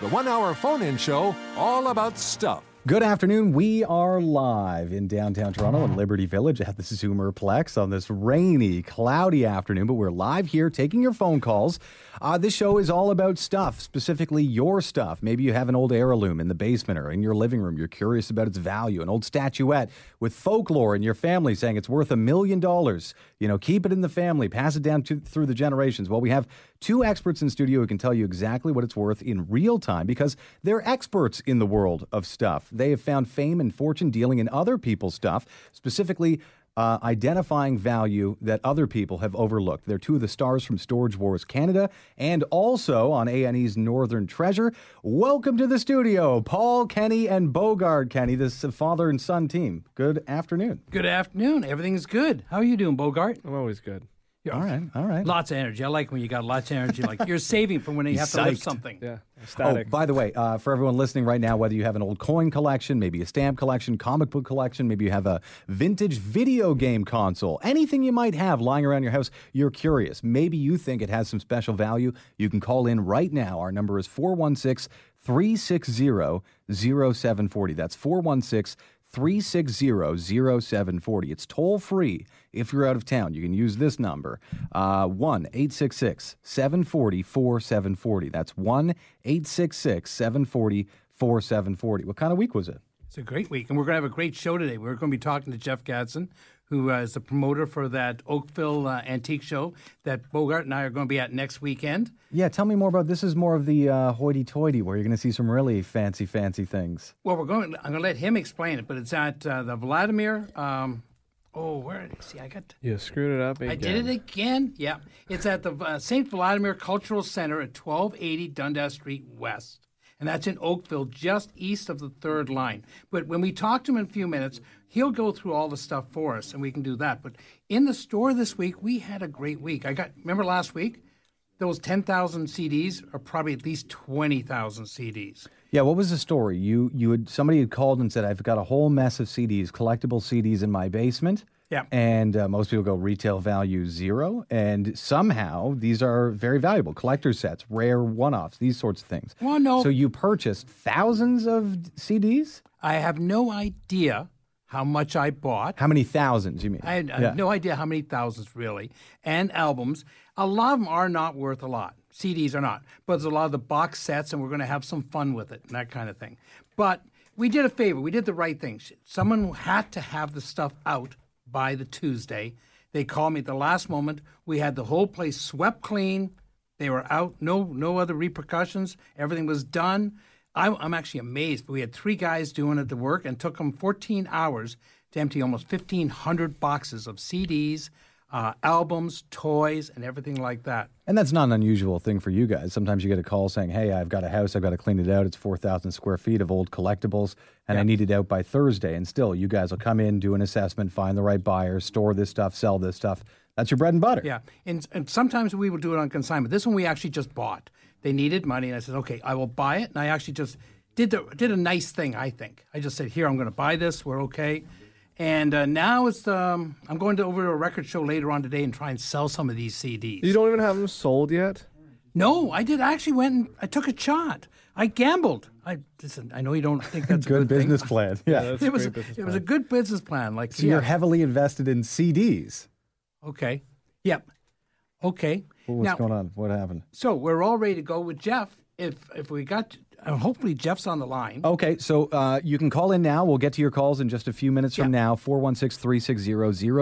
the one hour phone in show all about stuff. Good afternoon. We are live in downtown Toronto in Liberty Village at the Zoomerplex on this rainy, cloudy afternoon, but we're live here taking your phone calls. Uh, this show is all about stuff, specifically your stuff. Maybe you have an old heirloom in the basement or in your living room. You're curious about its value, an old statuette with folklore in your family saying it's worth a million dollars. You know, keep it in the family, pass it down to, through the generations. Well, we have two experts in studio who can tell you exactly what it's worth in real time because they're experts in the world of stuff. They have found fame and fortune dealing in other people's stuff, specifically uh, identifying value that other people have overlooked. They're two of the stars from Storage Wars Canada and also on A&E's Northern Treasure. Welcome to the studio, Paul Kenny and Bogart Kenny, this father and son team. Good afternoon. Good afternoon. Everything's good. How are you doing, Bogart? I'm always good. Yeah. All right, all right. Lots of energy. I like when you got lots of energy. Like you're saving for when you have to lift something. Yeah, Oh, by the way, uh, for everyone listening right now, whether you have an old coin collection, maybe a stamp collection, comic book collection, maybe you have a vintage video game console, anything you might have lying around your house, you're curious. Maybe you think it has some special value. You can call in right now. Our number is 416 360 0740. That's 416 360 0740. It's toll free if you're out of town. You can use this number uh, 1 866 740 4740. That's 1 866 740 4740. What kind of week was it? It's a great week, and we're going to have a great show today. We're going to be talking to Jeff Gadsden, who uh, is the promoter for that Oakville uh, Antique Show that Bogart and I are going to be at next weekend. Yeah, tell me more about this. Is more of the uh, hoity toity where you're going to see some really fancy, fancy things. Well, we're going. I'm going to let him explain it, but it's at uh, the Vladimir. Um, oh, where see? I got. you screwed it up again. I did it again. Yeah, it's at the uh, St. Vladimir Cultural Center at 1280 Dundas Street West. And that's in Oakville, just east of the third line. But when we talk to him in a few minutes, he'll go through all the stuff for us, and we can do that. But in the store this week, we had a great week. I got remember last week, those 10,000 CDs are probably at least 20,000 CDs. Yeah, what was the story? You you had somebody had called and said, "I've got a whole mess of CDs, collectible CDs in my basement." Yeah. And uh, most people go retail value zero, and somehow these are very valuable collector sets, rare one-offs, these sorts of things. Well, no. So you purchased thousands of CDs? I have no idea how much I bought. How many thousands? You mean? I had I Yeah. have no idea how many thousands really, and albums. A lot of them are not worth a lot. CDs are not, but there's a lot of the box sets, and we're going to have some fun with it and that kind of thing. But we did a favor. We did the right thing. Someone had to have the stuff out by the Tuesday. They called me at the last moment. We had the whole place swept clean. They were out. No, no other repercussions. Everything was done. I'm, I'm actually amazed. We had three guys doing it the work, and took them 14 hours to empty almost 1,500 boxes of CDs, uh, albums, toys, and everything like that. And that's not an unusual thing for you guys. Sometimes you get a call saying, "Hey, I've got a house. I've got to clean it out. It's four thousand square feet of old collectibles, and I need it out by Thursday." And still, you guys will come in, do an assessment, find the right buyer, store this stuff, sell this stuff. That's your bread and butter. Yeah, and, and sometimes we will do it on consignment. This one we actually just bought. They needed money, and I said, "Okay, I will buy it." And I actually just did the did a nice thing. I think I just said, "Here, I'm going to buy this. We're okay." And uh, now it's um, I'm going to over to a record show later on today and try and sell some of these CDs. You don't even have them sold yet. No, I did. I actually went and I took a shot. I gambled. I listen. I know you don't think that's a Good good, business thing. plan. Yeah. That's It a was great business it was a good business plan. Like So you're heavily invested in CDs. okay. Yep. Okay. What's now, going on? What happened? So we're all ready to go with Jeff. If if we got hopefully Jeff's on the line. Okay, so uh, you can call in now. We'll get to your calls in just a few minutes from Yeah. now. 416 360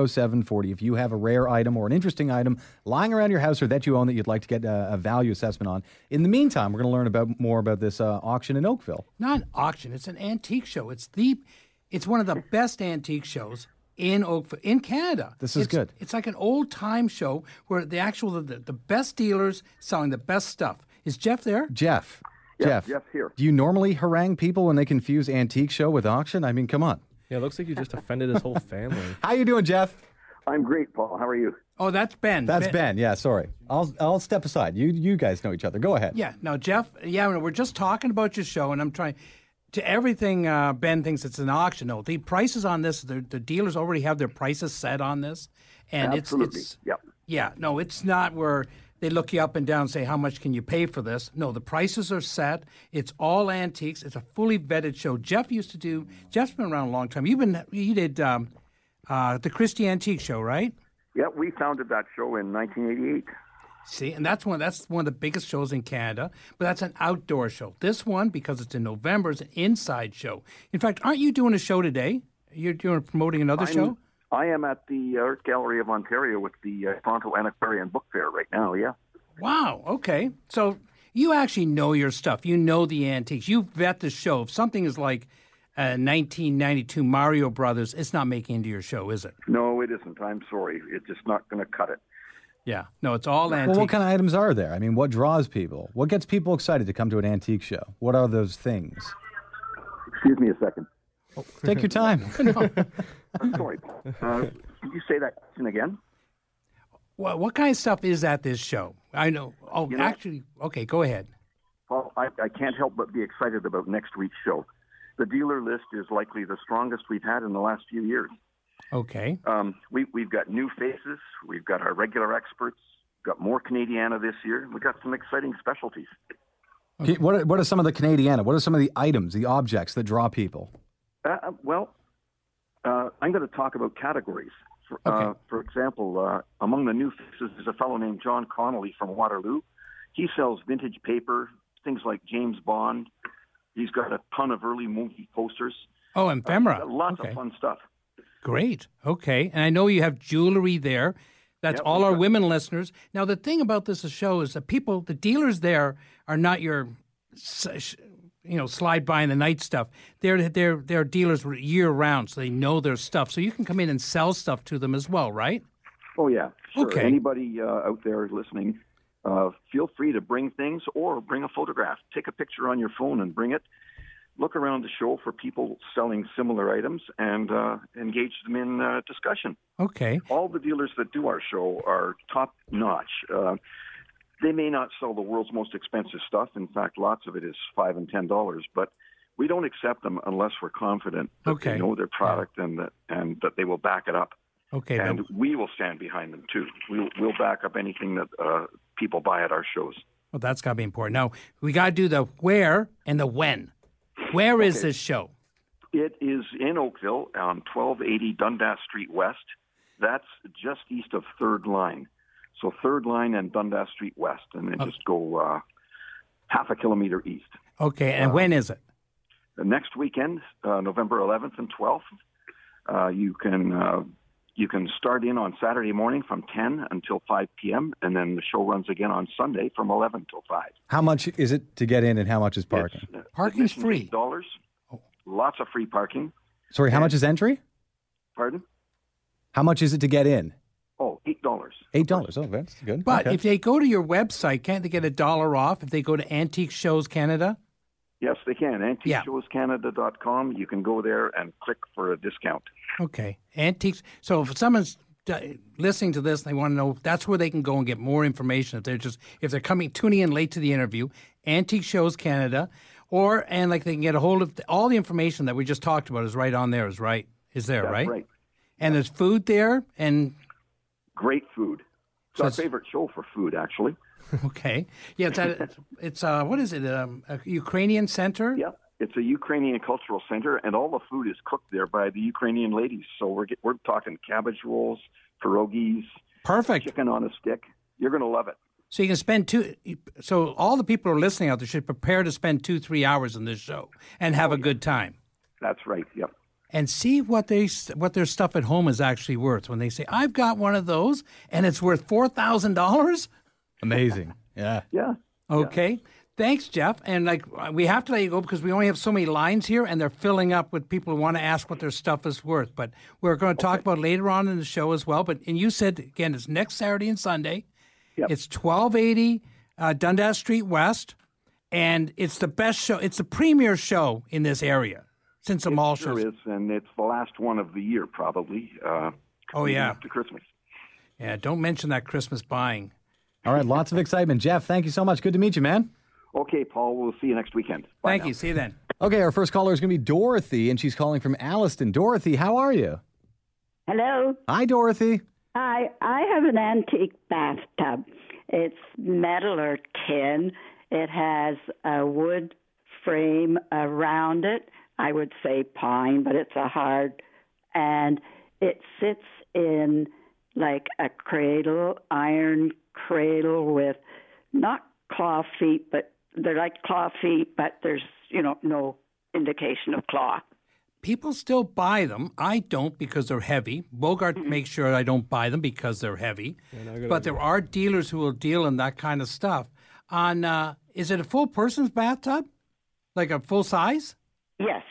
0740. If you have a rare item or an interesting item lying around your house or that you own that you'd like to get a, a value assessment on. In the meantime, we're going to learn about more about this uh, auction in Oakville. Not an auction. It's an antique show. It's the, it's one of the best antique shows in Oakville, in Canada. This is It's- good. It's like an old time show where the actual the, the best dealers selling the best stuff. Is Jeff there? Jeff. Jeff. Jeff's here. Do you normally harangue people when they confuse antique show with auction? I mean, come on. Yeah, it looks like you just offended his whole family. How you doing, Jeff? I'm great, Paul. How are you? Oh, that's Ben. That's Ben. Yeah, sorry. I'll I'll step aside. You you guys know each other. Go ahead. Yeah. No, Jeff. Yeah, we're just talking about your show, and I'm trying to everything. Uh, ben thinks it's an auction. No, the prices on this, the, the dealers already have their prices set on this, and Absolutely. it's it's Yep. yeah. No, it's not where they look you up and down and say how much can you pay for this. No, the prices are set. It's all antiques. It's a fully vetted show. Jeff used to do. Jeff's been around a long time. You've been you did um, uh, the Christie Antique Show, right? Yeah, we founded that show in 1988. See, and that's one that's one of the biggest shows in Canada, but that's an outdoor show. This one, because it's in November, is an inside show. In fact, aren't you doing a show today? You're doing promoting another I'm- show? I am at the Art Gallery of Ontario with the uh, Toronto Antiquarian Book Fair right now. Yeah. Wow. Okay. So you actually know your stuff. You know the antiques. You vet the show. If something is like uh, 1992 Mario Brothers, it's not making into your show, is it? No, it isn't. I'm sorry. It's just not going to cut it. Yeah. No, it's all antiques. Well, what kind of items are there? I mean, what draws people? What gets people excited to come to an antique show? What are those things? Excuse me a second. Take your time. I'm sorry, Paul. Uh, could you say that question again? Well, what kind of stuff is at this show? I know. Oh, know- actually, okay. Go ahead. Paul, I, I can't help but be excited about next week's show. The dealer list is likely the strongest we've had in the last few years. Okay. Um, we, we've got new faces. We've got our regular experts. We've got more Canadiana this year. We've got some exciting specialties. Okay, What are, what are some of the Canadiana? What are some of the items, the objects that draw people? Uh, uh, well, uh, I'm going to talk about categories. For, uh, for example, uh, among the new faces is a fellow named John Connolly from Waterloo. He sells vintage paper, things like James Bond. He's got a ton of early movie posters. Oh, ephemera. Lots okay. of fun stuff. Great. Okay. And I know you have jewelry there. That's Yep, all our got- women listeners. Now, the thing about this show is that people, the dealers there, are not your, you know, slide by in the night stuff. They're they're they're dealers year round, so they know their stuff. So you can come in and sell stuff to them as well, right? Oh yeah, sure. Okay. Anybody uh, out there listening, uh, feel free to bring things or bring a photograph. Take a picture on your phone and bring it. Look around the show for people selling similar items and uh, engage them in uh, discussion. Okay. All the dealers that do our show are top notch. They may not sell the world's most expensive stuff. In fact, lots of it is five and ten dollars, but we don't accept them unless we're confident that Okay. they know their product and that and that they will back it up Okay. and we will stand behind them too. We'll, we'll back up anything that uh, people buy at our shows. Well, that's got to be important. Now we got to do the where and the when. Where is this show? It is in Oakville on 1280 Dundas Street West. That's just east of Third Line. So Third Line and Dundas Street West, and then just go uh, half a kilometer east. Okay. And when is it? The next weekend, uh, November 11th and 12th, uh, you can uh, you can start in on Saturday morning from 10 until 5 p.m. and then the show runs again on Sunday from 11 till 5. How much is it to get in and how much is parking? It's, uh, Parking's free. Dollars. Lots of free parking. Sorry, how much is entry? Pardon? How much is it to get in? Eight dollars. Eight dollars. Oh, that's good. But Okay. if they go to your website, can't they get a dollar off if they go to Antique Shows Canada? Yes, they can. Yeah. AntiqueShowsCanada.com. You can go there and click for a discount. Okay, antiques. So if someone's listening to this, and they want to know. That's where they can go and get more information. If they're just if they're coming tuning in late to the interview, Antique Shows Canada, or and like they can get a hold of the, all the information that we just talked about is right on there. Is right is there That's right? right. And there's food there, and Great food. It's So our it's- favorite show for food, actually. okay, yeah, it's at, it's uh, what is it? Um, a Ukrainian center. Yeah. It's a Ukrainian cultural center, and all the food is cooked there by the Ukrainian ladies. So we're get, we're talking cabbage rolls, pierogies, Perfect. chicken on a stick. You're going to love it. So you can spend two. So all the people who are listening out there should prepare to spend two, three hours in this show and have a good time. That's right. Yep. And see what they what their stuff at home is actually worth. When they say, "I've got one of those and it's worth four thousand dollars," Amazing. Yeah. Yeah. Okay. Thanks, Jeff. And like we have to let you go because we only have so many lines here, and they're filling up with people who want to ask what their stuff is worth. But we're going to talk about later on in the show as well. But and you said again, it's next Saturday and Sunday. Yep. It's twelve eighty uh, Dundas Street West, and it's the best show. It's the premier show in this area since the mall Sure shows. is, and it's the last one of the year, probably. Uh, Oh yeah, Up to Christmas. yeah. Don't mention that Christmas buying. All right. Lots of excitement. Jeff, thank you so much. Good to meet you, man. Okay, Paul. We'll see you next weekend. Bye Thank now. you. See you then. Okay, our first caller is going to be Dorothy, and she's calling from Alliston. Dorothy, how are you? Hello. Hi, Dorothy. Hi. I have an antique bathtub. It's metal or tin. It has a wood frame around it. I would say pine, but it's a hard. And it sits in like a cradle, iron cradle with not claw feet, but they're like claw feet, but there's, you know, no indication of claw. people still buy them. I don't because they're heavy. Bogart makes sure I don't buy them because they're heavy. but there are dealers who will deal in that kind of stuff. On uh, is it a full person's bathtub, like a full size? Yes.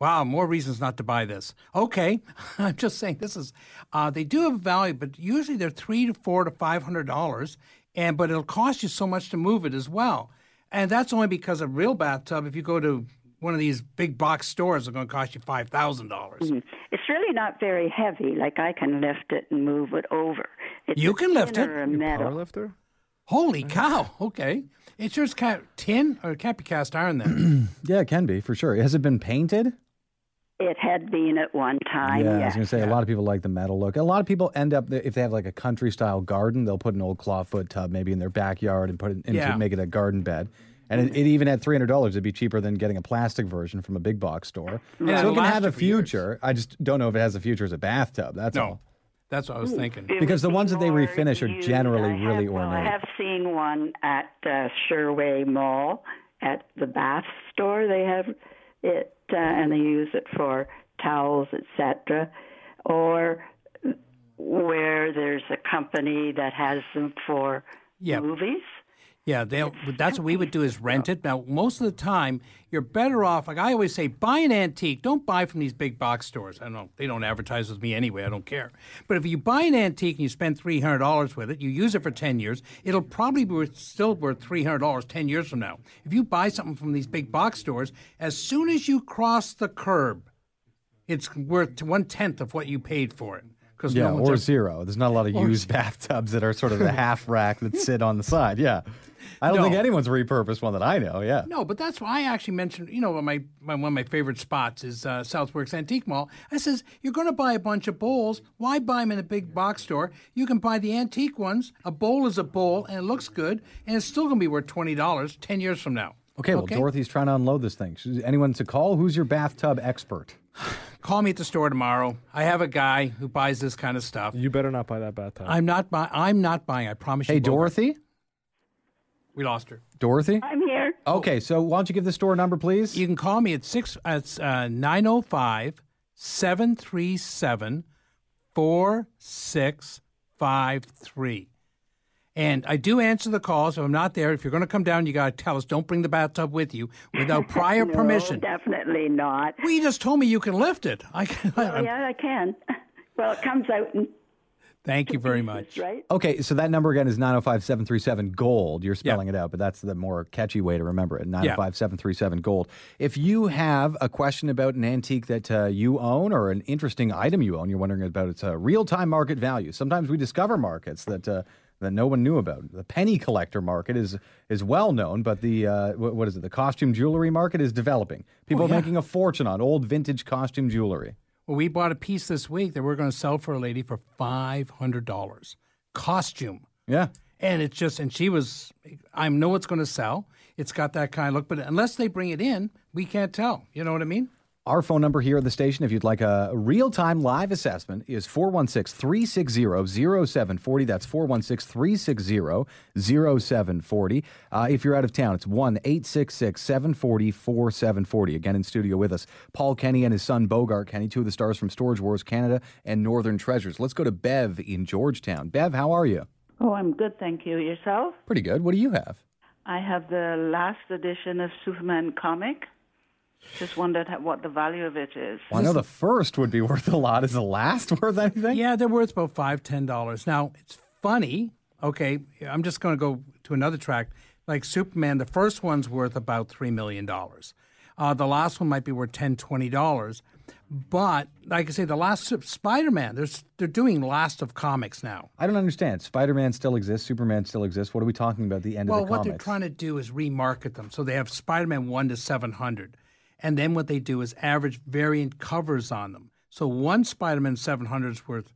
Wow, more reasons not to buy this. Okay, I'm just saying this is. Uh, they do have value, but usually they're three to four to five hundred dollars, and but it'll cost you so much to move it as well. And that's only because a real bathtub. If you go to one of these big box stores, are going to cost you five thousand dollars. It's really not very heavy. Like I can lift it and move it over. It's You can lift it. Or a Power metal. lifter? Holy cow! Okay, it's just ca- tin or it can't be cast iron then. Yeah, it can be for sure. Has it been painted? It had been at one time. yeah, I was going to say a lot of people like the metal look. A lot of people end up if they have like a country style garden, they'll put an old clawfoot tub maybe in their backyard and put it into Yeah. make it a garden bed. And it, it mm-hmm. even at three hundred dollars, it'd be cheaper than getting a plastic version from a big box store. Yeah, So it'll can have a for years. future. I just don't know if it has a future as a bathtub. That's all. No, that's what I was thinking. It Because the be ones that they refinish are generally have- really well, I have seen one at uh, Sherway Mall at the bath store. They have it, uh, and they use it for towels, etc. Or where there's a company that has them for Yeah. movies. Yeah, they'll. That's what we would do is rent it. Now, most of the time, you're better off. Like I always say, buy an antique. Don't buy from these big box stores. I don't know. They don't advertise with me anyway. I don't care. But if you buy an antique and you spend three hundred dollars with it, you use it for ten years, it'll probably be worth, still worth three hundred dollars ten years from now. If you buy something from these big box stores, as soon as you cross the curb, it's worth one tenth of what you paid for it. Because Yeah, no or ever- zero. There's not a lot of used bathtubs that are sort of the half rack that sit on the side. Yeah. I don't think anyone's repurposed one that I know. Yeah. No, but that's why I actually mentioned, you know, my, my one of my favorite spots is uh, Southworks Antique Mall. I says, you're going to buy a bunch of bowls. Why buy them in a big box store? You can buy the antique ones. A bowl is a bowl, and it looks good, and it's still going to be worth twenty dollars ten years from now. Okay, well, Dorothy's trying to unload this thing. Anyone to call? Who's your bathtub expert? Call me at the store tomorrow. I have a guy who buys this kind of stuff. You better not buy that bathtub. I'm not buy- I'm not buying. I promise you. Hey, Bogart. Dorothy? We lost her. Dorothy? I'm here. Okay, so why don't you give the store a number, please? You can call me at six. It's uh, 905 737 4653. And I do answer the calls. If I'm not there, if you're going to come down, you got to tell us. Don't bring the bathtub with you without prior No, permission. definitely not. Well, you just told me you can lift it. I can, Oh, yeah, I can. Well, it comes out in Thank you very much. right. Okay, so that number again is 905 737 Gold. You're spelling it out, but that's the more catchy way to remember it 905 737 Gold. If you have a question about an antique that uh, you own or an interesting item you own, you're wondering about its uh, real time market value. Sometimes we discover markets that. Uh, that no one knew about. The penny collector market is is well known, but the uh, what, is it? The costume jewelry market is developing. People Oh, are making a fortune on old vintage costume jewelry. Well, we bought a piece this week that we're going to sell for a lady for $500. Costume. Yeah. And it's just, and she was, I know it's going to sell. It's got that kind of look, but unless they bring it in, we can't tell. You know what I mean? Our phone number here at the station, if you'd like a real time live assessment, is 416 360 0740. That's 416 360 0740. Uh, If you're out of town, it's 1 866 740 4740. Again, in studio with us, Paul Kenny and his son Bogart Kenny, two of the stars from Storage Wars Canada and Northern Treasures. Let's go to Bev in Georgetown. Bev, how are you? Oh, I'm good, thank you. Yourself? Pretty good. What do you have? I have the last edition of Superman comic. Just wondered how, what the value of it is. Well, I know the first would be worth a lot. Is the last worth anything? Yeah, they're worth about five, ten dollars. Now it's funny. Okay, I'm just going to go to another track. Like Superman, the first one's worth about three million dollars. Uh, the last one might be worth ten, twenty dollars. But like I say, the last Spider-Man, there's they're doing last of comics now. I don't understand. Spider Man still exists. Superman still exists. What are we talking about? The end Well, of the comics. Well, what they're trying to do is remarket them. So they have Spider-Man one to seven hundred, and then what they do is average variant covers on them. So one Spider-Man seven hundred is worth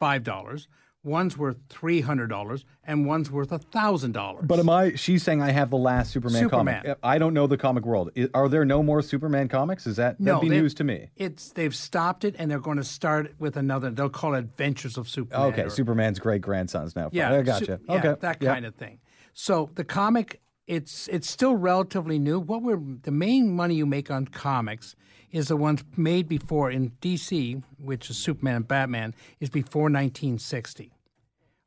five dollars, one's worth three hundred dollars, and one's worth a thousand dollars. But am I? She's saying I have the last Superman, Superman. comic. I don't know the comic world. Are there no more Superman comics? Is that that'd be news to me? It's they've stopped it, and they're going to start with another. They'll call it Adventures of Superman. Okay, or- Superman's great grandsons now. Yeah, I gotcha. su- yeah, okay, that yeah. kind of thing. So the comic, it's it's still relatively new. What we're the main money you make on comics is the ones made before in DC, which is Superman and Batman, is before 1960.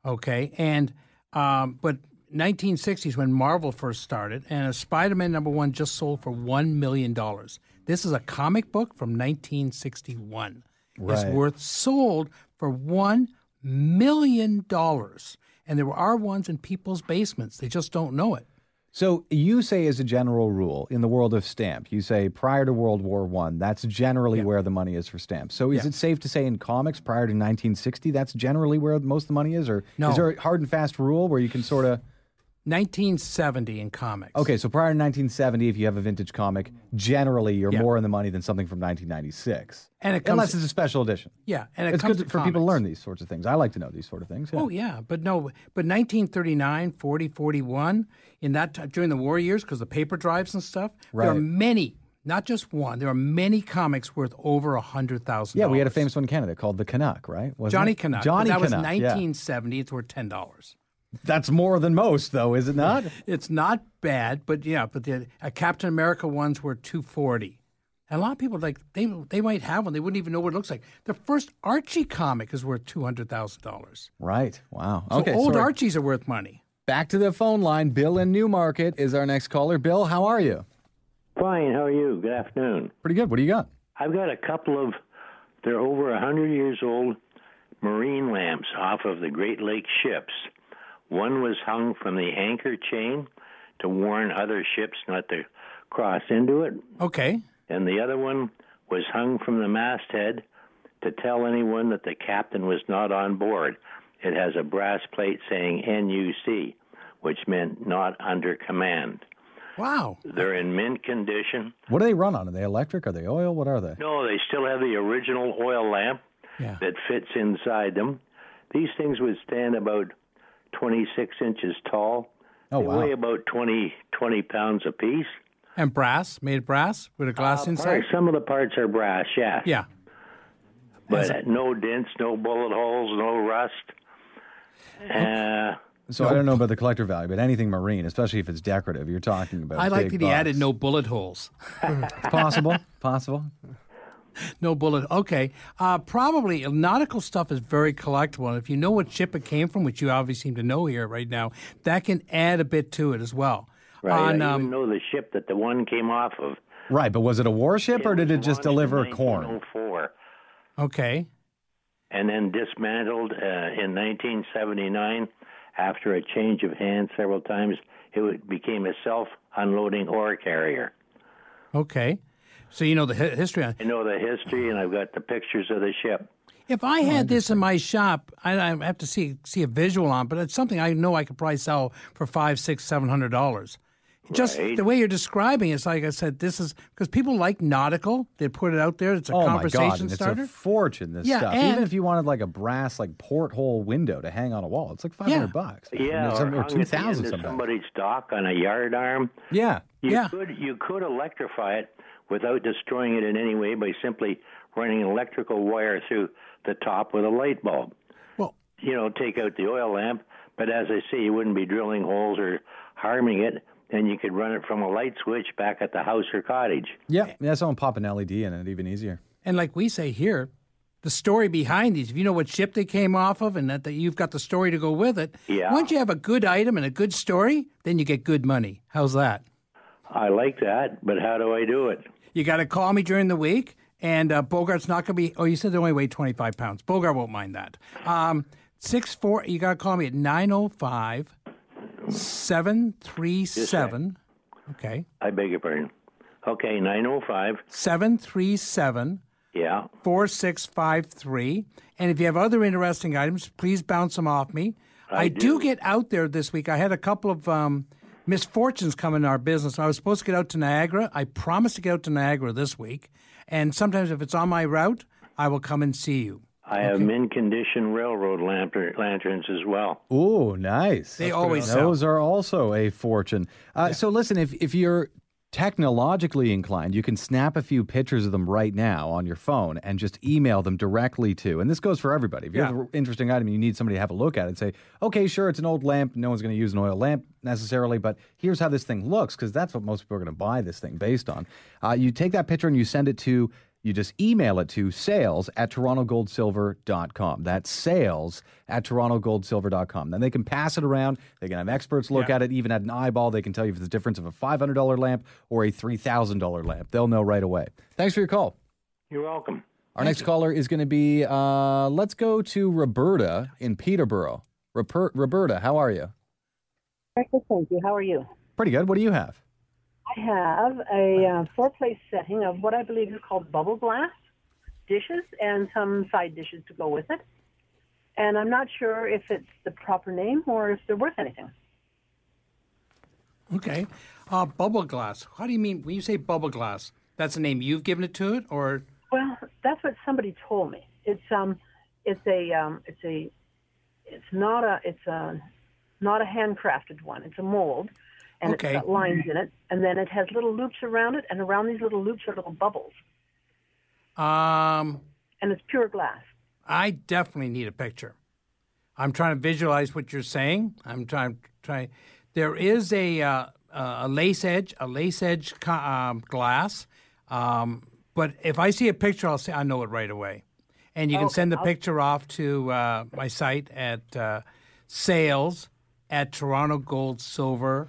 Okay, and um, but 1960s when Marvel first started, and a Spider-Man number one just sold for one million dollars. This is a comic book from 1961. It's Right. worth sold for one million dollars, and there are ones in people's basements. They just don't know it. So you say, as a general rule, in the world of stamp, you say prior to World War One, that's generally where the money is for stamps. So is Yeah. it safe to say in comics prior to 1960, that's generally where most of the money is, or No. is there a hard and fast rule where you can sort of? 1970 in comics. Okay, so prior to 1970, if you have a vintage comic, generally you're Yeah. more in the money than something from 1996, And it comes- unless it's a special edition. Yeah, and it it's comes good to for people to learn these sorts of things. I like to know these sort of things. yeah. Oh yeah, but no, but 1939, 40, 41, in that time, during the war years, because the paper drives and stuff, there are many, not just one. There are many comics worth over a hundred thousand. Yeah, we had a famous one in Canada called the Canuck, right? Wasn't Johnny it? Canuck. Johnny that was Canuck. yeah. 1970. It's worth ten dollars. That's more than most, though, is it not? It's not bad, but yeah, but the a Captain America ones were 240. And a lot of people like they they might have one. They wouldn't even know what it looks like. The first Archie comic is worth two hundred thousand dollars. right. Wow. So okay. old sorry. Archies are worth money. Back to the phone line. Bill in Newmarket is our next caller. Bill, how are you? Fine. How are you? Good afternoon. Pretty good. What do you got? I've got a couple of, they're over a 100 years old marine lamps off of the Great Lakes ships. One was hung from the anchor chain to warn other ships not to cross into it, Okay. and the other one was hung from the masthead to tell anyone that the captain was not on board. It has a brass plate saying NUC, which meant not under command. Wow. They're in mint condition. What do they run on? Are they electric? Are they oil? What are they? No, they still have the original oil lamp Yeah. that fits inside them. These things would stand about 26 inches tall. Oh, they wow. weigh about 20, 20 pounds apiece. And brass, made brass with a glass Uh, inside. parts- some of the parts are brass, yeah. Yeah. But no dents, no bullet holes, no rust. Uh, So I don't know about the collector value, but anything marine, especially if it's decorative, you're talking about. I like that he added no bullet holes. It's possible. possible. No bullet. Okay. Uh, probably nautical stuff is very collectible. And if you know what ship it came from, which you obviously seem to know here right now, that can add a bit to it as well. right, On, I um, know the ship that the one came off of. Right, but was it a warship or did it just launched in deliver corn? 1904. okay. and then dismantled uh, in 1979 after a change of hands several times. It became a self-unloading ore carrier. Okay. So you know the history I know the history, and I've got the pictures of the ship. If I had this in my shop, I, I have to see see a visual on, but it's something I know I could probably sell for five, six, seven hundred dollars. Just Right. the way you're describing it, it's like I said, this is because people like nautical. They put it out there. It's a Oh my conversation god, and it's starter. a fortune. This Yeah, stuff. and- Even if you wanted like a brass like porthole window to hang on a wall, it's like five hundred Yeah. bucks. Yeah, or, or, some- or hung two at the end thousand of sometimes. somebody's dock on a yard arm. Yeah, You Yeah. could you could electrify it without destroying it in any way by simply running electrical wire through the top with a light bulb. Well, you know, take out the oil lamp, but as I say, you wouldn't be drilling holes or harming it. And you could run it from a light switch back at the house or cottage. Yeah, yeah. Someone pop an LED in it, even easier. And like we say here, the story behind these, if you know what ship they came off of and that, that you've got the story to go with it, Yeah. once you have a good item and a good story, then you get good money. How's that? I like that, but how do I do it? You got to call me during the week, and uh, Bogart's not going to be. Oh, you said they only weigh 25 pounds. Bogart won't mind that. Um, six four. You got to call me at 905 737. Okay. I beg your pardon. Okay, 905. 737 Yeah. 4653. And if you have other interesting items, please bounce them off me. I, do. get out there this week. I had a couple of um, misfortunes come in our business. I was supposed to get out to Niagara. I promised to get out to Niagara this week. And sometimes if it's on my route, I will come and see you. I have mint condition railroad lantern, lanterns as well. Oh, nice. They always sell. Those are also a fortune. Uh, So listen, if if you're technologically inclined, you can snap a few pictures of them right now on your phone and just email them directly to. And this goes for everybody. If you have an interesting item, you need somebody to have a look at it. And say, okay, sure, it's an old lamp. No one's going to use an oil lamp necessarily, but here's how this thing looks because that's what most people are going to buy this thing based on. Uh, you take that picture and you send it to. You just email it to sales at torontogoldsilver.com. That's sales at torontogoldsilver.com. Then they can pass it around. They can have experts look Yeah. at it, even at an eyeball. They can tell you if it's the difference of a $500 lamp or a $3,000 lamp. They'll know right away. Thanks for your call. You're welcome. Our next caller is going to be, uh, let's go to Roberta in Peterborough. Roper- Roberta, how are you? Thank you. How are you? Pretty good. What do you have? I have a uh, four-place setting of what I believe is called bubble glass dishes and some side dishes to go with it. And I'm not sure if it's the proper name or if they're worth anything. Okay. Uh, bubble glass. How do you mean when you say bubble glass? That's the name you've given it to it, or Well, that's what somebody told me. It's um, it's a um, it's a, it's not a it's a not a handcrafted one. It's a mold, and Okay. it's got lines in it, and then it has little loops around it, and around these little loops are little bubbles, um, and it's pure glass. I definitely need a picture. I'm trying to visualize what you're saying. I'm trying trying. There is a uh, a lace edge, a lace edge um, glass. Um, but if I see a picture, I'll say I know it right away. And you can Okay, send the I'll- picture off to uh, my site at uh, sales at Toronto Gold I'm.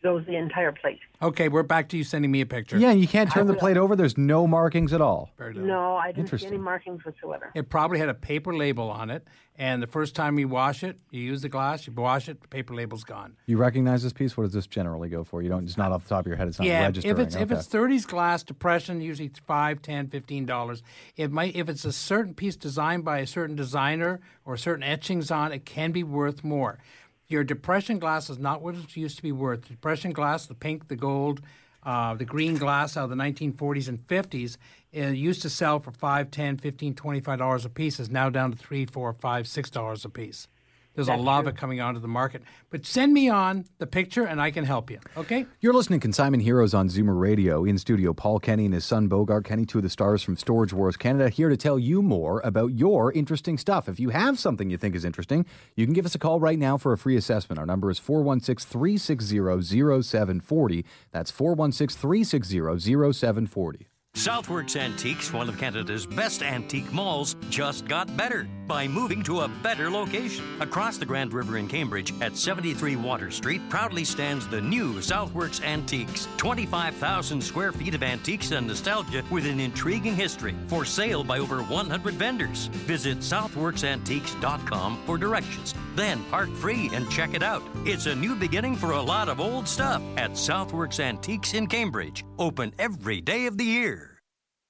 Goes the entire plate. Okay, we're back to you sending me a picture. Yeah, you can't turn the plate over. There's no markings at all. Very. No, I didn't see any markings whatsoever. It probably had a paper label on it, and the first time you wash it, you use the glass, you wash it, the paper label's gone. You recognize this piece? What does this generally go for? You don't, It's not off the top of your head. It's not yeah, registering. if it's if it's 30s glass depression, usually it's five, ten, fifteen dollars. It might if it's a certain piece designed by a certain designer or certain etchings on, it can be worth more. Your depression glass is not what it used to be worth. Depression glass, the pink, the gold, uh, the green glass out of the 1940s and 50s, it used to sell for five, ten, fifteen, twenty-five dollars a piece. Is now down to three, four, five, six dollars a piece. There's a lot of it coming onto the market. But send me on the picture, and I can help you. Okay. You're listening to Consignment Heroes on Zoomer Radio. In studio, Paul Kenny and his son Bogart Kenny, two of the stars from Storage Wars Canada, here to tell you more about your interesting stuff. If you have something you think is interesting, you can give us a call right now for a free assessment. Our number is 416 360 0740. That's 416 360 0740. Southworks Antiques, one of Canada's best antique malls, just got better by moving to a better location. Across the Grand River in Cambridge at 73 Water Street proudly stands the new Southworks Antiques. 25,000 square feet of antiques and nostalgia with an intriguing history. For sale by over 100 vendors. Visit southworksantiques.com for directions. Then park free and check it out. It's a new beginning for a lot of old stuff at Southworks Antiques in Cambridge. Open every day of the year.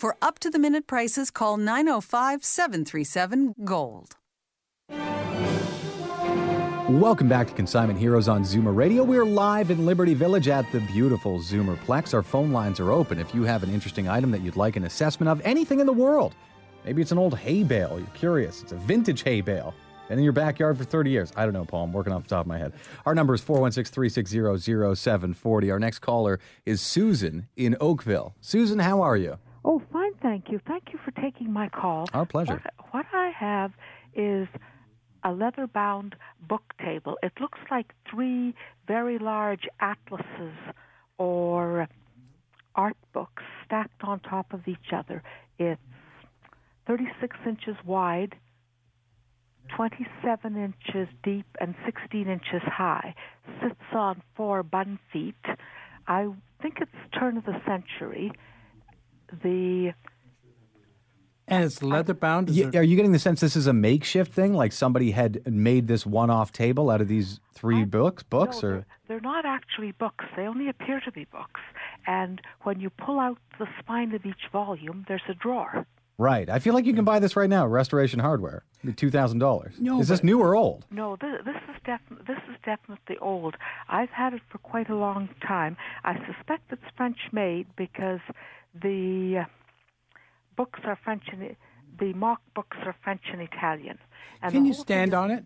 For up to the minute prices, call 905 737 Gold. Welcome back to Consignment Heroes on Zoomer Radio. We're live in Liberty Village at the beautiful Zoomerplex. Our phone lines are open. If you have an interesting item that you'd like an assessment of, anything in the world, maybe it's an old hay bale, you're curious, it's a vintage hay bale, been in your backyard for 30 years. I don't know, Paul, I'm working off the top of my head. Our number is 416 360 0740. Our next caller is Susan in Oakville. Susan, how are you? Oh, fine, thank you. Thank you for taking my call. Our pleasure. What, what I have is a leather bound book table. It looks like three very large atlases or art books stacked on top of each other. It's 36 inches wide, 27 inches deep, and 16 inches high. Sits on four bun feet. I think it's turn of the century. The And it's leather bound. Y- are you getting the sense this is a makeshift thing? Like somebody had made this one off table out of these three books? Books? no, or they're, they're not actually books. They only appear to be books. And when you pull out the spine of each volume, there's a drawer. Right. I feel like you can buy this right now Restoration Hardware. Two thousand dollars. No, is this new or old? No, this, this is definitely this is definitely old. I've had it for quite a long time. I suspect it's French made because the uh, books are French and the mock books are French and Italian. And Can you stand on it?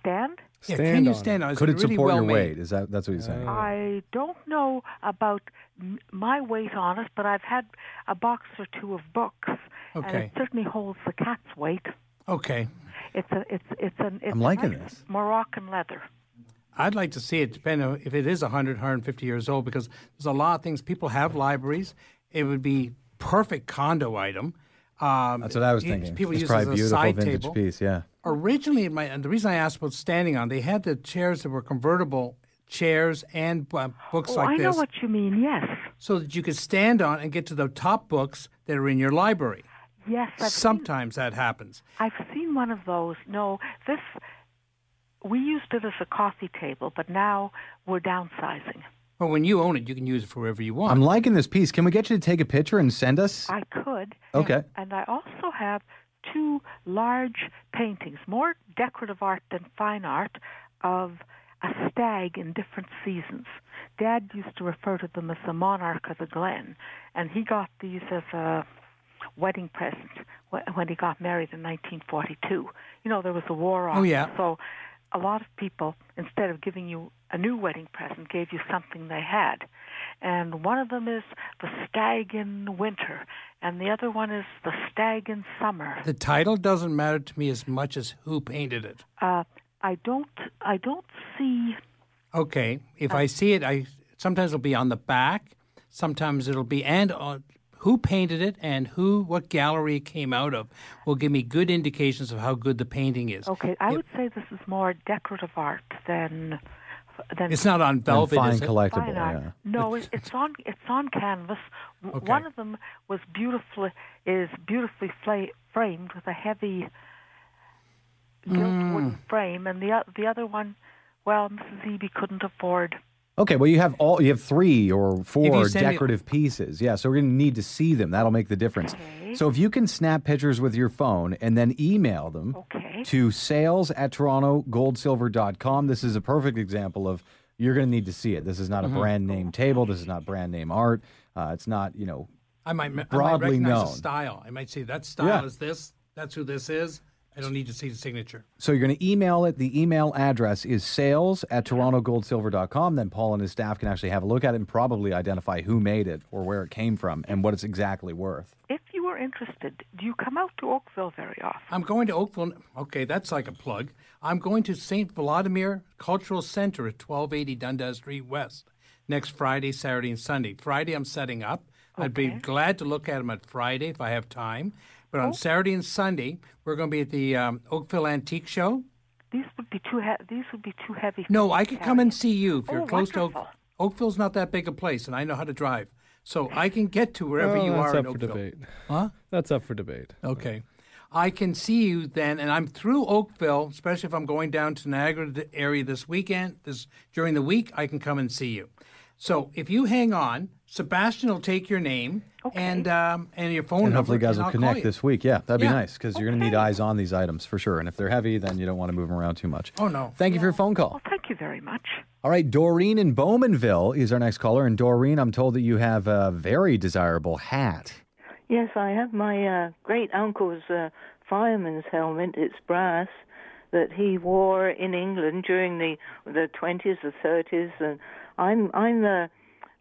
Stand? Yeah, can you stand on it? Is Could it really support well your made? weight? Is that that's what you're saying? I don't know about m- my weight on it, but I've had a box or two of books, and Okay. it certainly holds the cat's weight. Okay. It's a it's it's an it's I'm liking nice this. Moroccan leather. I'd like to see it, depending on if it is 100, 150 years old, because there's a lot of things. People have libraries. It would be perfect condo item. Um, That's what I was thinking. People it's use it probably as a beautiful side vintage table. piece. Yeah. Originally, it might, and the reason I asked about standing on, they had the chairs that were convertible chairs and uh, books oh, like I this. know what you mean. Yes, so that you could stand on and get to the top books that are in your library. yes. I've Sometimes that happens. I've seen one of those. No, this we used it as a coffee table, but now we're downsizing. Well, when you own it, you can use it for wherever you want. I'm liking this piece. Can we get you to take a picture and send us? I could. Okay. And I also have two large paintings, more decorative art than fine art, of a stag in different seasons. Dad used to refer to them as the monarch of the glen, and he got these as a wedding present when he got married in 1942. You know, there was a war on. Oh, yeah. So a lot of people, instead of giving you a new wedding present, gave you something they had. And one of them is the stag in winter, and the other one is the stag in summer. The title doesn't matter to me as much as who painted it. Uh, I don't, I don't see. Okay, if Uh, I see it, I sometimes it'll be on the back, sometimes it'll be and on who painted it and who what gallery it came out of will give me good indications of how good the painting is. Okay, I would say this is more decorative art than. Than It's not on velvet, fine is it? collectible, Fine yeah. No, it, it's on it's on canvas. Okay. One of them was beautifully is beautifully fla- framed with a heavy gilt Mm. wooden frame, and the o- the other one, well, Mrs. Eby couldn't afford. Okay, well you have all you have three or four send me- decorative pieces. Yeah, so we're gonna need to see them. That'll make the difference. So if you can snap pictures with your phone and then email them Okay. to sales at torontogoldsilver.com. This is a perfect example of you're gonna need to see it. This is not Mm-hmm. a brand name table. This is not brand name art. Uh, it's not, you know, I might, I might broadly recognize known. the style. I might say that style Yeah. is this. That's who this is. I don't need to see the signature. So you're going to email it. The email address is sales at torontogoldsilver.com. Then Paul and his staff can actually have a look at it and probably identify who made it or where it came from and what it's exactly worth. If you are interested, do you come out to Oakville very often? I'm going to Oakville. Okay, that's like a plug. I'm going to St. Vladimir Cultural Center at 1280 Dundas Street West next Friday, Saturday, and Sunday. Friday, I'm setting up. Okay. I'd be glad to look at them at Friday if I have time. But on Saturday and Sunday, we're going to be at the um, Oakville Antique Show. These would be too he- these would be too heavy. for No, I could carry. come and see you if you're Oh, close to Oak- wonderful. Oakville's not that big a place, and I know how to drive. So I can get to wherever Oh, you that's are in up for debate. Huh? That's up for debate. Okay. I can see you then, and I'm through Oakville, especially if I'm going down to Niagara area this weekend. This during the week, I can come and see you. So if you hang on, Sebastian will take your name and um, and your phone and hopefully you guys and will I'll connect this week. Yeah, that'd Yeah. be nice because you're going to need eyes on these items for sure. And if they're heavy, then you don't want to move them around too much. Oh no. Thank you for your phone call. Thank you very much. All right, Doreen in Bowmanville is our next caller. And Doreen, I'm told that you have a very desirable hat. Yes, I have my uh, great uncle's uh, fireman's helmet. It's brass that he wore in England during the the twenties, the thirties, and I'm I'm uh,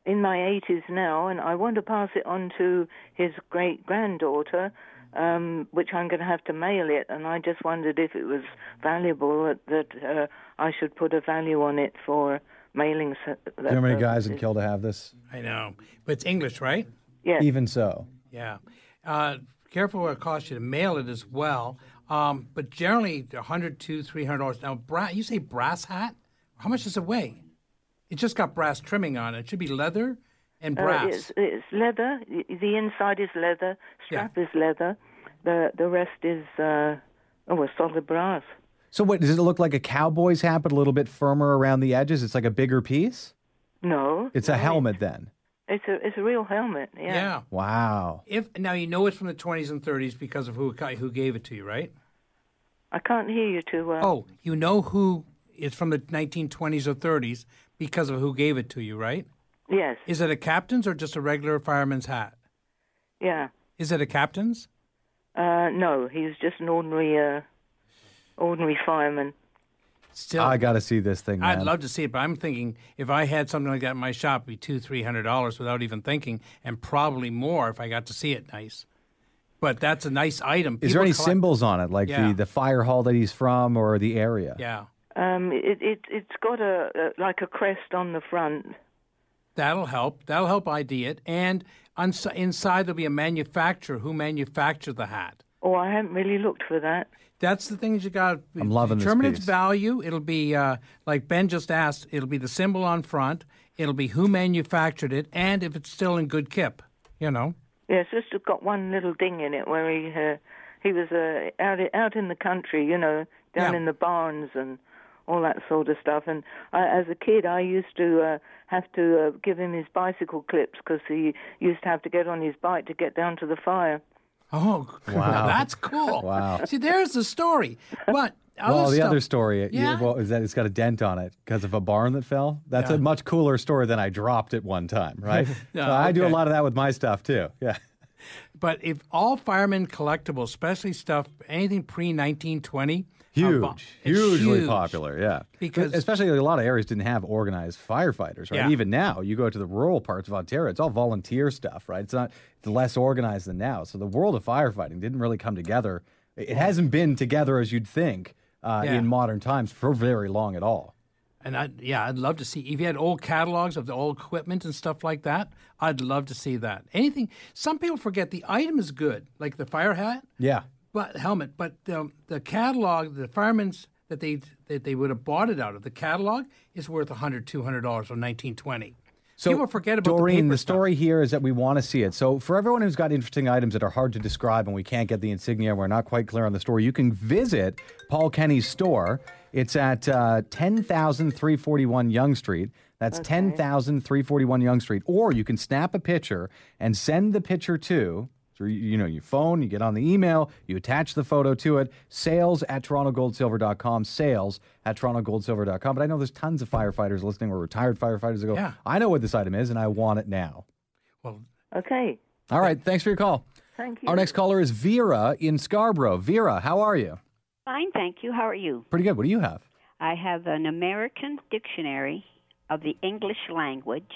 in my eighties now, and I want to pass it on to his great granddaughter. Um, which I'm going to have to mail it, and I just wondered if it was valuable that, that uh, I should put a value on it for mailing. s- Do you know how many guys in purposes. kill to have this? I know, but it's English, right? Yes. Even so. Yeah. Uh, careful what it costs you to mail it as well. Um, but generally, a hundred to three hundred dollars. Now, bra- you say brass hat? How much does it weigh? It just got brass trimming on it. It should be leather and Uh, brass. it's, it's leather. The inside is leather. Strap is leather. The the rest is uh, oh, a solid brass. So, what does it look like a cowboy's hat, but a little bit firmer around the edges? It's like a bigger piece. No, It's a helmet then. it's a it's a real helmet. Yeah. yeah. Wow. If now you know it's from the twenties and thirties because of who who gave it to you, right? I can't hear you too well. Oh, you know who it's from the nineteen twenties or thirties because of who gave it to you, right? Yes. Is it a captain's or just a regular fireman's hat? Yeah. Is it a captain's? Uh, no, he's just an ordinary uh, ordinary fireman. Still, I got to see this thing. I'd love to see it, but I'm thinking if I had something like that in my shop, it'd be two, three hundred dollars without even thinking, and probably more if I got to see it nice. But that's a nice item. Is there any collect- symbols on it, like Yeah. the, the fire hall that he's from or the area? Yeah, Um, it it it's got a, a like a crest on the front. that'll help. That'll help ID it. And uns- inside there'll be a manufacturer who manufactured the hat. Oh, I haven't really looked for that. That's the things you got. I'm loving this determine its piece. value. It'll be uh, like Ben just asked. It'll be the symbol on front. It'll be who manufactured it, and if it's still in good kip. You know. Yeah, it's just got one little ding in it where he uh, he was uh, out out in the country, you know, down Yeah. in the barns and all that sort of stuff. And I, as a kid, I used to uh, have to uh, give him his bicycle clips because he used to have to get on his bike to get down to the fire. Oh, Wow. that's cool. Wow. See, there's the story. But Well, the stuff- other story it- Yeah. well, is that it's got a dent on it because of a barn that fell. That's Yeah. a much cooler story than I dropped it one time, right? Yeah, so I do a lot of that with my stuff too. Yeah. But if all firemen collectibles, especially stuff, anything pre 1920, Huge, hugely popular, yeah. Because- especially a lot of areas didn't have organized firefighters, right? Yeah. Even now, you go to the rural parts of Ontario, it's all volunteer stuff, right? It's not it's less organized than now. So the world of firefighting didn't really come together. It hasn't been together as you'd think uh, Yeah. in modern times for very long at all. And I, yeah, I'd love to see if you had old catalogs of the old equipment and stuff like that. I'd love to see that. Anything. Some people forget the item is good, like the fire hat, Yeah. But helmet. But the the catalog, the firemen's that they that they would have bought it out of the catalog is worth 100 200 dollars from 1920. So people forget about Doreen, the paper the story here is that we want to see it. So for everyone who's got interesting items that are hard to describe and we can't get the insignia, and we're not quite clear on the story, you can visit Paul Kenny's store. It's at uh, 10,341 Yonge Street. That's 10,341 Yonge Street. Or you can snap a picture and send the picture to so you, you know your phone, you get on the email, you attach the photo to it. Sales at torontogoldsilver.com. Sales at torontogoldsilver.com. But I know there's tons of firefighters listening or retired firefighters that go, Yeah. I know what this item is and I want it now. Well, Okay. All right. Thanks for your call. Thank you. Our next caller is Vera in Scarborough. Vera, how are you? Fine, thank you. How are you? Pretty good. What do you have? I have an American dictionary of the English language,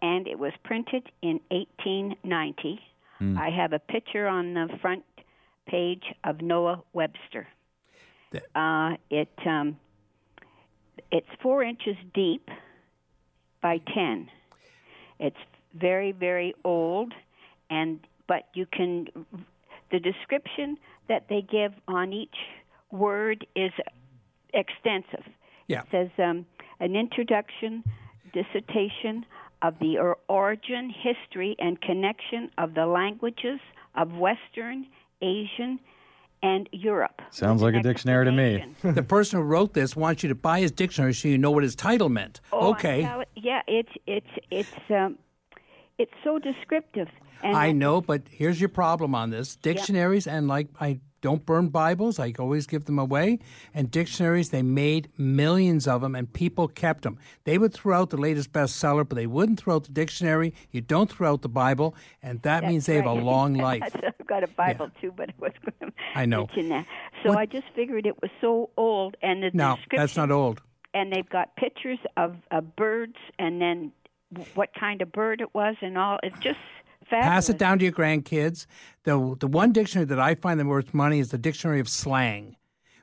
and it was printed in 1890. Hmm. I have a picture on the front page of Noah Webster. Uh, it um, it's four inches deep by ten. It's very very old, and but you can the description that they give on each word is extensive. Yeah. It says um, an introduction, dissertation of the origin, history, and connection of the languages of Western, Asian, and Europe. Sounds like a dictionary to me. the person who wrote this wants you to buy his dictionary so you know what his title meant. Oh, okay. tell- yeah, it's it's it's um, it's so descriptive. And I know, but here's your problem on this. Dictionaries and like I don't burn Bibles. I always give them away. And dictionaries, they made millions of them and people kept them. They would throw out the latest bestseller, but they wouldn't throw out the dictionary. You don't throw out the Bible, and that means they have a long life. I've got a Bible too, but I was I know. that. So I just figured it was so old, and the No, that's not old. And they've got pictures of, of birds, and then what kind of bird it was, and all. It's just fabulous. Pass it down to your grandkids. The the one dictionary that I find that worth money is the dictionary of slang.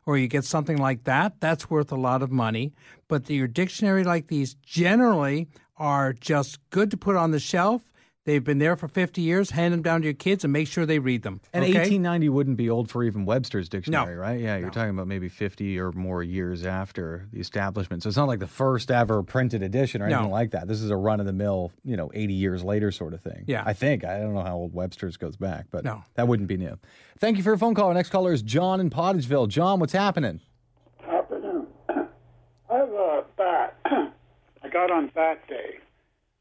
Or you get something like that, that's worth a lot of money. But the, your dictionary like these generally are just good to put on the shelf. They've been there for 50 years. Hand them down to your kids and make sure they read them. And okay? 1890 wouldn't be old for even Webster's dictionary, right? Yeah, you're talking about maybe 50 or more years after the establishment. So it's not like the first ever printed edition or No. anything like that. This is a run of the mill, you know, 80 years later sort of thing. Yeah. I think. I don't know how old Webster's goes back, but No. that wouldn't be new. Thank you for your phone call. Our next caller is John in Pottageville. John, what's happening? afternoon. I have a bat. I got on Bat Day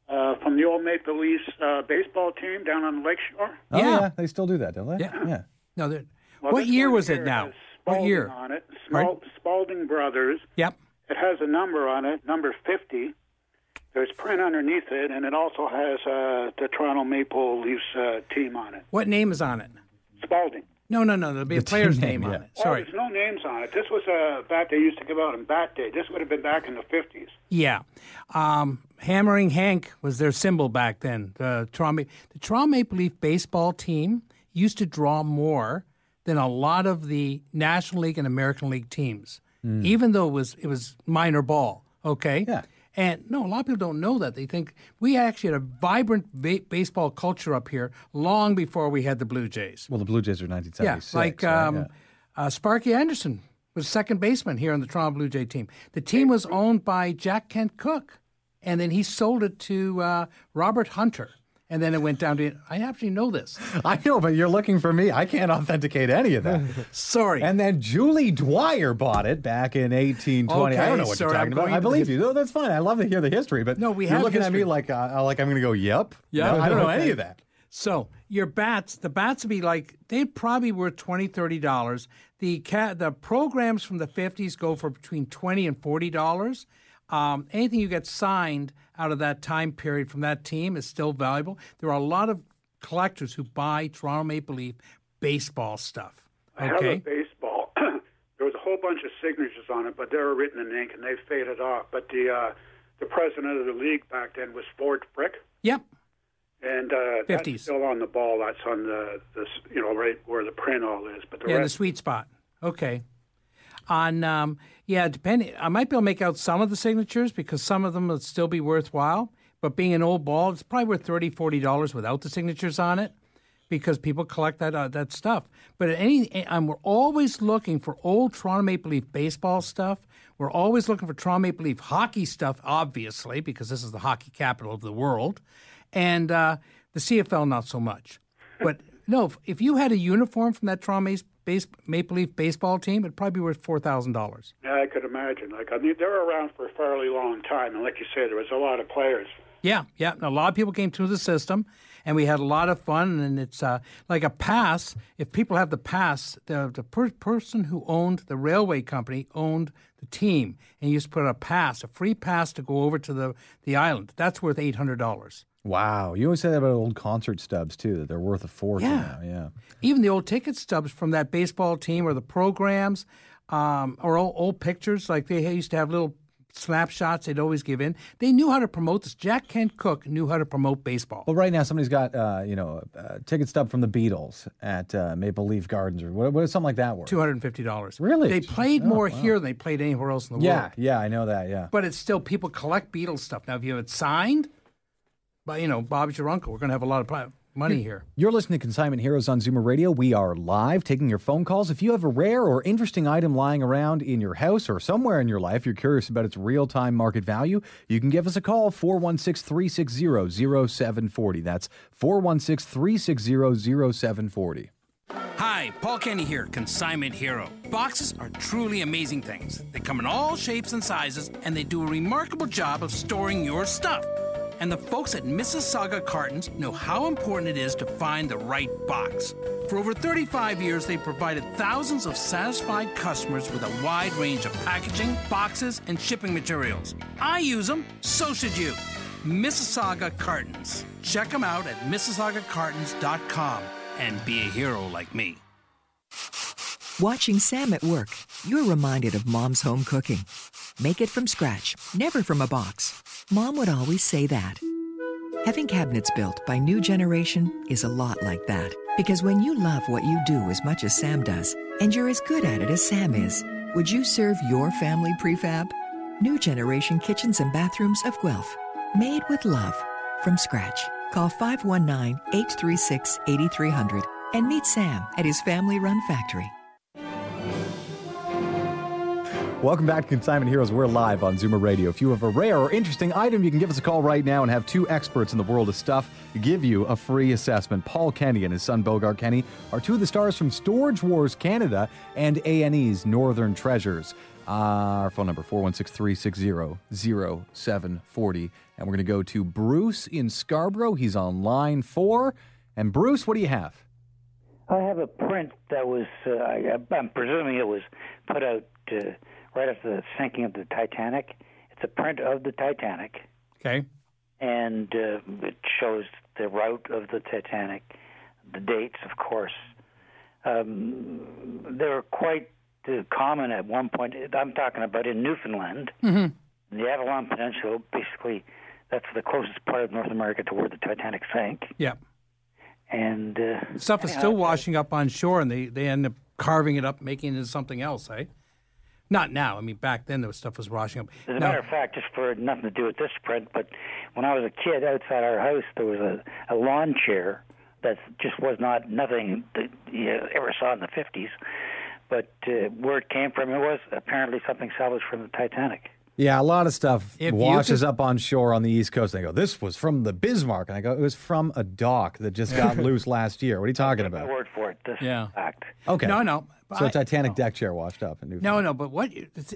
uh, from the old Maple Leafs uh, baseball team down on the lakeshore. Oh, yeah. They still do that, don't they? Yeah. Yeah. No, they're- Well, what year was it now? What year? On it, Small, Spalding Brothers. Yep. It has a number on it, number 50. There's print underneath it, and it also has uh, the Toronto Maple Leafs uh, team on it. What name is on it? Spalding. No, no, no. There'll be a The team player's name, name, yeah. on it. Oh, Sorry. there's no names on it. This was a bat they used to give out on Bat Day. This would have been back in the 50s. Yeah. Um, Hammering Hank was their symbol back then. The Toronto, the Toronto Maple Leaf baseball team used to draw more than a lot of the National League and American League teams, Hmm. even though it was it was minor ball. Okay. Yeah. And no, a lot of people don't know that. They think we actually had a vibrant ba- baseball culture up here long before we had the Blue Jays. Well, the Blue Jays are Yeah, 1976. like right? um, Yeah. uh, Sparky Anderson was second baseman here on the Toronto Blue Jay team. The team was owned by Jack Kent Cooke, and then he sold it to uh, Robert Hunter, and then it went down to. I actually know this. I know, but you're looking for me. I can't authenticate any of that. Sorry. And then Julie Dwyer bought it back in 1820. I don't Okay, know what sorry, you're I'm talking about. I believe you. No, that's fine. I love to hear the history, but No, we you're have looking at me like uh, like I'm going to go, "Yep." Yeah, No, I don't know okay. any of that. So your bats, the bats would be like they'd probably worth twenty, thirty dollars. The cat, the programs from the fifties go for between twenty and forty dollars. Um, anything you get signed out of that time period from that team is still valuable. There are a lot of collectors who buy Toronto Maple Leaf baseball stuff. I have a Okay, baseball. there was a whole bunch of signatures on it, but they were written in ink and they faded off. But the uh, the president of the league back then was Ford Frick, yep, and uh, that's still on the ball. That's on the, the you know right where the print all is. But the yeah, the sweet spot. Okay. On um, yeah, depending, I might be able to make out some of the signatures because some of them would still be worthwhile. But being an old ball, it's probably worth 30 dollars without the signatures on it, because people collect that uh, that stuff. But any, and we're always looking for old Toronto Maple Leaf baseball stuff. We're always looking for Toronto Maple Leaf hockey stuff, obviously, because this is the hockey capital of the world, and uh, the CFL not so much. But no, if, if you had a uniform from that Toronto base, Maple Leaf baseball team, it'd probably be worth four thousand dollars. yeah, I could imagine. Like I mean, they were around for a fairly long time, and like you say, there was a lot of players. Yeah, yeah. A lot of people came through the system, and we had a lot of fun. And it's uh, like a pass. If people have the pass, the the per- person who owned the railway company owned the team, and you just put a pass, a free pass to go over to the the island. That's worth eight hundred dollars. Wow. You always say that about old concert stubs, too, that they're worth a fortune Yeah. now. Yeah. Even the old ticket stubs from that baseball team or the programs um, or old, old pictures, like they used to have little snapshots they'd always give in. They knew how to promote this. Jack Kent Cooke knew how to promote baseball. Well, right now somebody's got uh, you know a ticket stub from the Beatles at uh, Maple Leaf Gardens or what, what is something like that worth? Two hundred and fifty dollars. Really? They played Oh, more wow. here than they played anywhere else in the Yeah, world. Yeah, yeah, I know that. Yeah. But it's still people collect Beatles stuff. Now, if you have it signed by you know Bob's your uncle, we're going to have a lot of pri- money here. You're listening to Consignment Heroes on Zoomer Radio. We are live taking your phone calls. If you have a rare or interesting item lying around in your house or somewhere in your life, you're curious about its real time market value, you can give us a call 416 360 0740. That's 416 360 0740. Hi, Paul Kenny here, Consignment Hero. Boxes are truly amazing things. They come in all shapes and sizes, and they do a remarkable job of storing your stuff. And the folks at Mississauga Cartons know how important it is to find the right box. For over 35 years, they've provided thousands of satisfied customers with a wide range of packaging, boxes, and shipping materials. I use them, so should you. Mississauga Cartons. Check them out at MississaugaCartons.com and be a hero like me. Watching Sam at work, you're reminded of mom's home cooking. Make it from scratch, never from a box. Mom would always say that. Having cabinets built by New Generation is a lot like that. Because when you love what you do as much as Sam does, and you're as good at it as Sam is, would you serve your family prefab? New Generation Kitchens and Bathrooms of Guelph. Made with love. From scratch. Call 519 836 8300 and meet Sam at his family run factory. Welcome back to Consignment Heroes. We're live on Zoomer Radio. If you have a rare or interesting item, you can give us a call right now and have two experts in the world of stuff give you a free assessment. Paul Kenny and his son Bogart Kenny are two of the stars from Storage Wars Canada and A&E's Northern Treasures. Uh, our phone number 416-360-0740. And we're going to go to Bruce in Scarborough. He's on line four. And Bruce, what do you have? I have a print that was, uh, I, I'm presuming it was put out uh, right after the sinking of the Titanic. It's a print of the Titanic, Okay. and uh, it shows the route of the Titanic, the dates, of course. Um, they were quite uh, common at one point. I'm talking about in Newfoundland, Mm-hmm. the Avalon Peninsula. Basically, that's the closest part of North America to where the Titanic sank. Yeah. And uh, Stuff is still washing up on shore, and they, they end up carving it up, making it into something else, eh? Not now. I mean, back then, the stuff was washing up. As a Now- matter of fact, just for nothing to do with this print, but when I was a kid outside our house, there was a, a lawn chair that just was not nothing that you ever saw in the 50s. But uh, where it came from, it was apparently something salvaged from the Titanic. Yeah, a lot of stuff If washes could- up on shore on the East Coast. They go, this was from the Bismarck. And I go, it was from a dock that just got loose last year. What are you talking My about? word for it, this Yeah. fact. Okay. No, no. So a I- Titanic deck chair washed up in New No, no, but what? it's-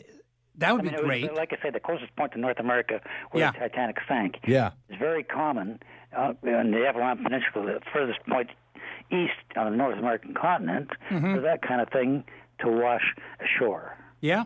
That would I mean, be it was, great. like I said, the closest point to North America where Yeah. the Titanic sank. Yeah. It's very common uh, in the Avalon Peninsula, the furthest point east on the North American continent, Mhm. for that kind of thing to wash ashore. Yeah.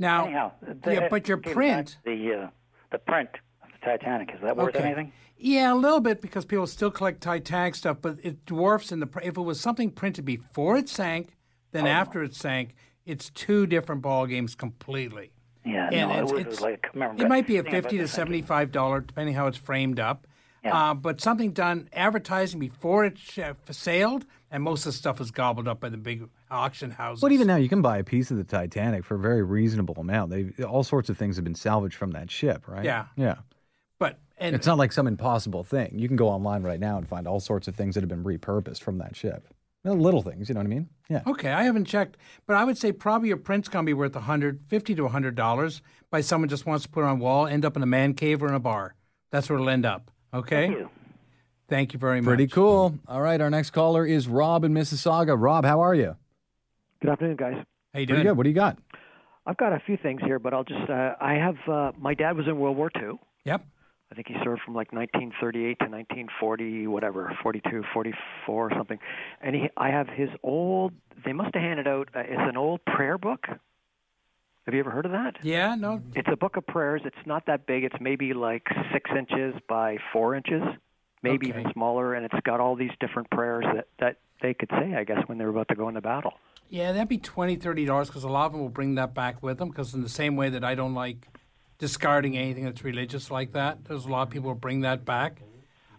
Now, Anyhow, yeah, but your print the uh, the print of the Titanic is that worth Okay. anything? Yeah, a little bit because people still collect Titanic stuff, but it dwarfs in the. If it was something printed before it sank, then after it sank, it's two different ball games completely. Yeah, And no, it's- it it's- like remember It might be a fifty to seventy-five dollar, depending how it's framed up. Yeah. Uh, but something done advertising before it sh- sailed, and most of the stuff is gobbled up by the big auction houses. But even now, you can buy a piece of the Titanic for a very reasonable amount. They all sorts of things have been salvaged from that ship, right? Yeah. Yeah. But and it's not like some impossible thing. You can go online right now and find all sorts of things that have been repurposed from that ship. Little things, you know what I mean? Yeah. Okay, I haven't checked, but I would say probably your print's gonna be worth 150 to hundred dollars by someone just wants to put it on a wall, end up in a man cave or in a bar. That's where it'll end up. Okay. Thank you. Thank you very much. Pretty cool. All right, our next caller is Rob in Mississauga. Rob, how are you? Good afternoon, guys. How you Pretty good. What do you got? I've got a few things here, but I'll just. Uh, I have. Uh, my dad was in World War II. Yep. I think he served from like 1938 to 1940, whatever, 42, 44, or something. And he, I have his old. They must have handed out. Uh, it's an old prayer book. Have you ever heard of that? Yeah. No. It's a book of prayers. It's not that big. It's maybe like six inches by four inches. maybe Okay. even smaller, and it's got all these different prayers that that they could say, I guess, when they're about to go into battle. Yeah, that'd be twenty, thirty dollars because a lot of them will bring that back with them. Because in the same way that I don't like discarding anything that's religious like that, there's a lot of people who bring that back.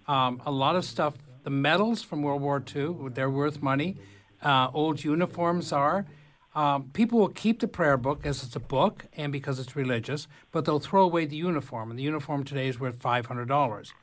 Um, a lot of stuff, the medals from World War II, they're worth money. Uh, old uniforms are. Um, people will keep the prayer book as it's a book and because it's religious, but they'll throw away the uniform. And the uniform today is worth five hundred dollars,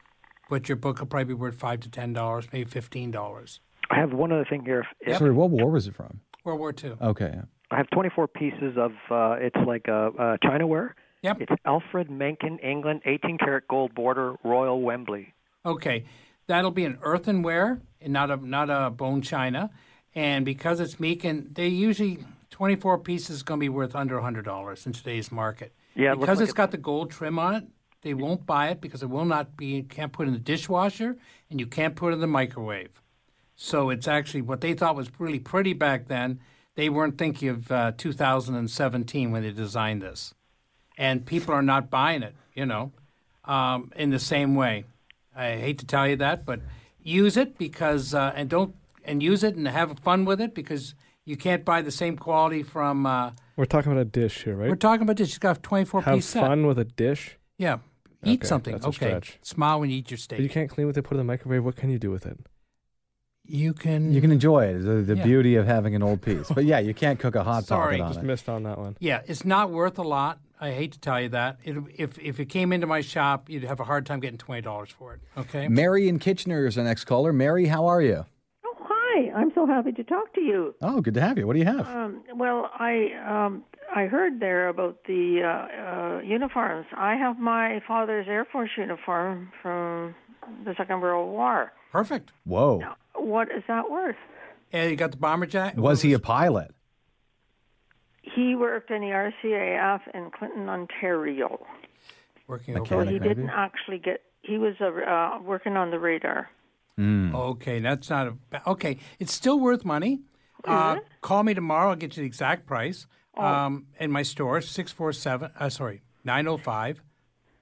but your book will probably be worth five to ten dollars, maybe fifteen dollars. I have one other thing here. If, Sorry, what war was it from? World War II. Okay. yeah. I have 24 pieces of uh, it's like a, a Chinaware. Yep. It's Alfred Meakin, England, 18 karat gold border, Royal Wembley. Okay, that'll be an earthenware and not a not a bone china, and because it's Meakin, they usually twenty four pieces is going to be worth under hundred dollars in today's market. Yeah, it because like it's got the gold trim on it, they won't buy it because it will not be. You can't put it in the dishwasher and you can't put it in the microwave. So it's actually what they thought was really pretty back then. They weren't thinking of uh, 2017 when they designed this, and people are not buying it. You know, um, in the same way. I hate to tell you that, but use it because uh, and don't and use it and have fun with it because you can't buy the same quality from. Uh, We're talking about a dish here, right? We're talking about this. It's got a 24 Have piece set. fun with a dish. Yeah, eat Okay, something. that's okay, smile when you eat your But steak. you can't clean what they Put in the microwave. What can you do with it? You can. You can enjoy it. The, the Yeah. beauty of having an old piece. But yeah, you can't cook a hot Sorry. pocket on Just it. missed on that one. Yeah, it's not worth a lot. I hate to tell you that. It, if if it came into my shop, you'd have a hard time getting twenty dollars for it. Okay. Mary in Kitchener is the next caller. Mary, how are you? Oh hi, I'm so happy to talk to you. Oh, good to have you. What do you have? Um, well, I um, I heard there about the uh, uh, uniforms. I have my father's Air Force uniform from the Second World War. Perfect. Whoa. What is that worth? Yeah, you got the bomber jacket. Was he a pilot? He worked in the RCAF in Clinton, Ontario. Working So he there. didn't actually get. He was uh, working on the radar. Hmm. Okay, that's not a ba- okay. It's still worth money. Uh, call me tomorrow. I'll get you the exact price. Oh. Um, in my store, six four seven. Uh, sorry, nine zero five.